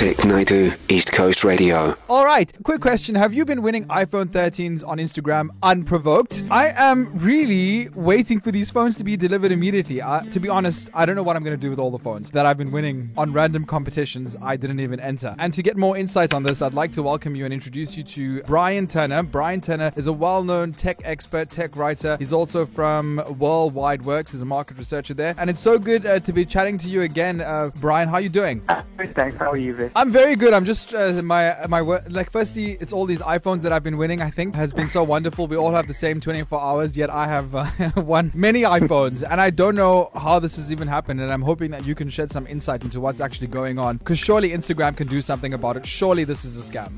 Vic Naidu, East Coast Radio. All right, quick question. Have you been winning iPhone 13s on Instagram unprovoked? I am really waiting for these phones to be delivered immediately. Uh, to be honest, I don't know what I'm going to do with all the phones that I've been winning on random competitions I didn't even enter. And to get more insight on this, I'd like to welcome you and introduce you to Brian Turner. Brian Turner is a well known tech expert, tech writer. He's also from World Wide Worx, he's a market researcher there. And it's so good uh, to be chatting to you again. Uh, Brian, how are you doing? Good, thanks. How are you, Vic? I'm very good. I'm just uh, my my. Like, firstly, it's all these iPhones that I've been winning. I think has been so wonderful. We all have the same 24 hours, yet I have uh, won many iPhones, and I don't know how this has even happened. And I'm hoping that you can shed some insight into what's actually going on, because surely Instagram can do something about it. Surely this is a scam.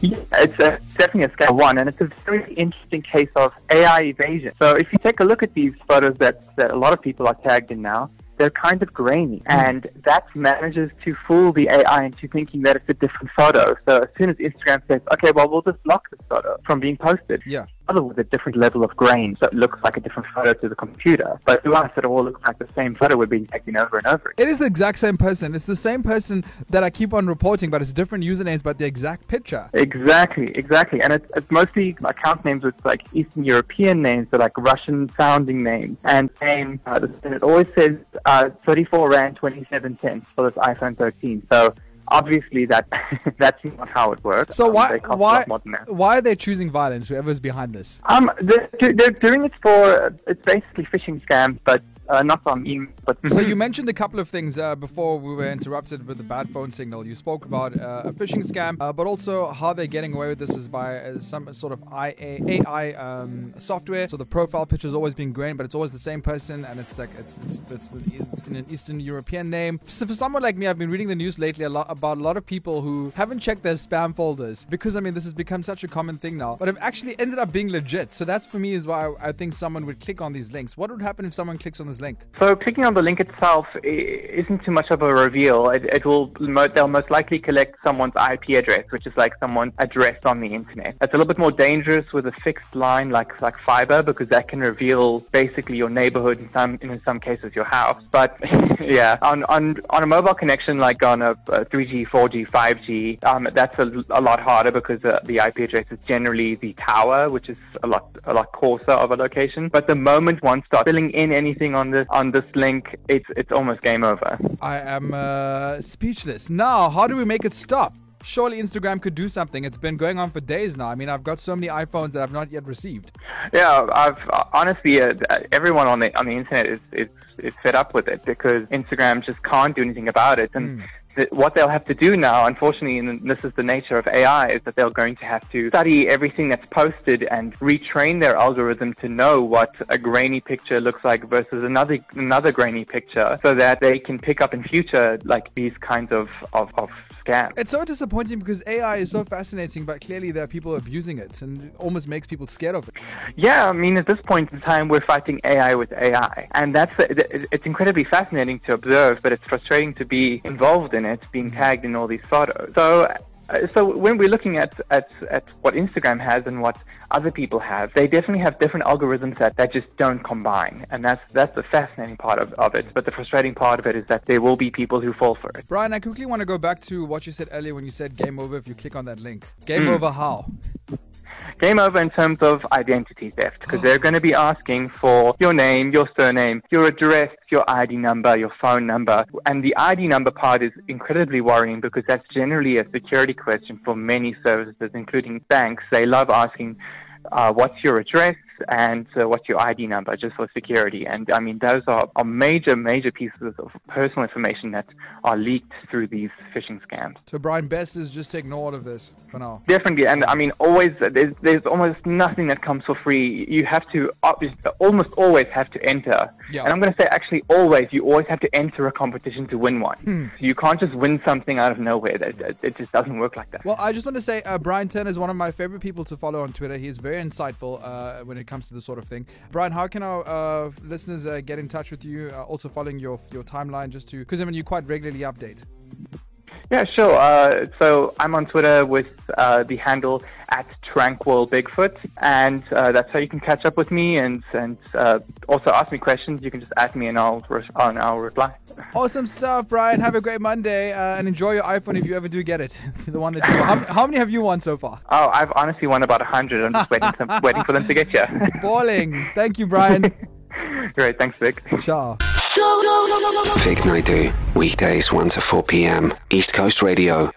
Yeah, it's a, definitely a scam one, and it's a very interesting case of AI evasion. So if you take a look at these photos that, that a lot of people are tagged in now, they're kind of grainy, hmm. and that manages to fool the AI into thinking that it's a different photo. So as soon as Instagram says, okay, well, we'll just block this photo from being posted, Yeah. Other with a different level of grain, so it looks like a different photo to the computer. But to us, it all looks like the same photo we're being taken over and over again. It is the exact same person. It's the same person that I keep on reporting, but it's different usernames, but the exact picture. Exactly, exactly. And it's, it's mostly account names with like Eastern European names, so like Russian sounding names. And same, uh, and it always says uh, 34 Rand 27 cents for this iPhone 13. So obviously that that's not how it works. So Um, why why lot more than that. why are they choosing violence? Whoever's behind this. Um, they're, they're doing it for, it's basically phishing scams, but uh, not from email, but So you mentioned a couple of things uh, before we were interrupted with the bad phone signal. You spoke about uh, a phishing scam, uh, but also how they're getting away with this is by uh, some sort of IA, AI um, software. So the profile picture is always being grain, but it's always the same person, and it's like it's it's, it's, it's in an Eastern European name. So for someone like me, I've been reading the news lately a lot about a lot of people who haven't checked their spam folders because I mean this has become such a common thing now, but have actually ended up being legit. So that's for me is why I think someone would click on these links. What would happen if someone clicks on this link? So clicking on the link itself isn't too much of a reveal. It, it will they'll most likely collect someone's IP address, which is like someone's address on the internet. It's a little bit more dangerous with a fixed line like like fiber because that can reveal basically your neighborhood in some in some cases your house. But yeah, on on on a mobile connection like on a, a 3G, 4G, 5G, um, that's a, a lot harder because uh, the IP address is generally the tower, which is a lot a lot coarser of a location. But the moment one starts filling in anything on this on this link, it's it's almost game over. I am uh, speechless. Now, how do we make it stop? Surely Instagram could do something. It's been going on for days now. I mean, I've got so many iPhones that I've not yet received. Yeah, I've honestly uh, everyone on the on the internet is, is is fed up with it because Instagram just can't do anything about it and. th- What they'll have to do now, unfortunately, and this is the nature of AI, is that they're going to have to study everything that's posted and retrain their algorithm to know what a grainy picture looks like versus another another grainy picture, so that they can pick up in future like these kinds of of, of scams. It's so disappointing because AI is so fascinating, but clearly there are people abusing it and it almost makes people scared of it. Yeah, I mean, at this point in time, we're fighting AI with AI, and that's it's incredibly fascinating to observe, but it's frustrating to be involved in it, being tagged in all these photos. So. uh, So when we're looking at, at, at what Instagram has and what other people have, they definitely have different algorithms that, that just don't combine. And that's that's the fascinating part of, of it. But the frustrating part of it is that there will be people who fall for it. Brian, I quickly want to go back to what you said earlier when you said game over if you click on that link. Game over how? Game over in terms of identity theft because they're going to be asking for your name, your surname, your address, your ID number, your phone number. And the ID number part is incredibly worrying because that's generally a security question for many services, including banks. They love asking uh, what's your address and uh, what's your ID number just for security. And I mean, those are, are major, major pieces of personal information that are leaked through these phishing scams. So, Brian, best is just ignore all of this for now. Definitely, and I mean, always there's, there's almost nothing that comes for free. You have to almost always have to enter, Yeah. and I'm going to say actually always. You always have to enter a competition to win one. You can't just win something out of nowhere. That it just doesn't work like that. Well, I just want to say uh, Brian Turner is one of my favorite people to follow on Twitter. He's very insightful uh, when it comes to this sort of thing. Brian, how can our uh, listeners uh, get in touch with you? Uh, also following your your timeline, just to because I mean you quite regularly update. Yeah, sure. Uh, so I'm on Twitter with uh, the handle at Tranquil Bigfoot, and uh, that's how you can catch up with me and and uh, also ask me questions. You can just ask me, and I'll re- and I'll reply. Awesome stuff, Brian. Have a great Monday uh, and enjoy your iPhone if you ever do get it. the one that you how, how many have you won so far? Oh, I've honestly won about a hundred. I'm just waiting to, waiting for them to get here. Balling. Thank you, Brian. Great, thanks, Vic. Ciao. Vic Naidu, weekdays 1 to 4 p.m. East Coast Radio.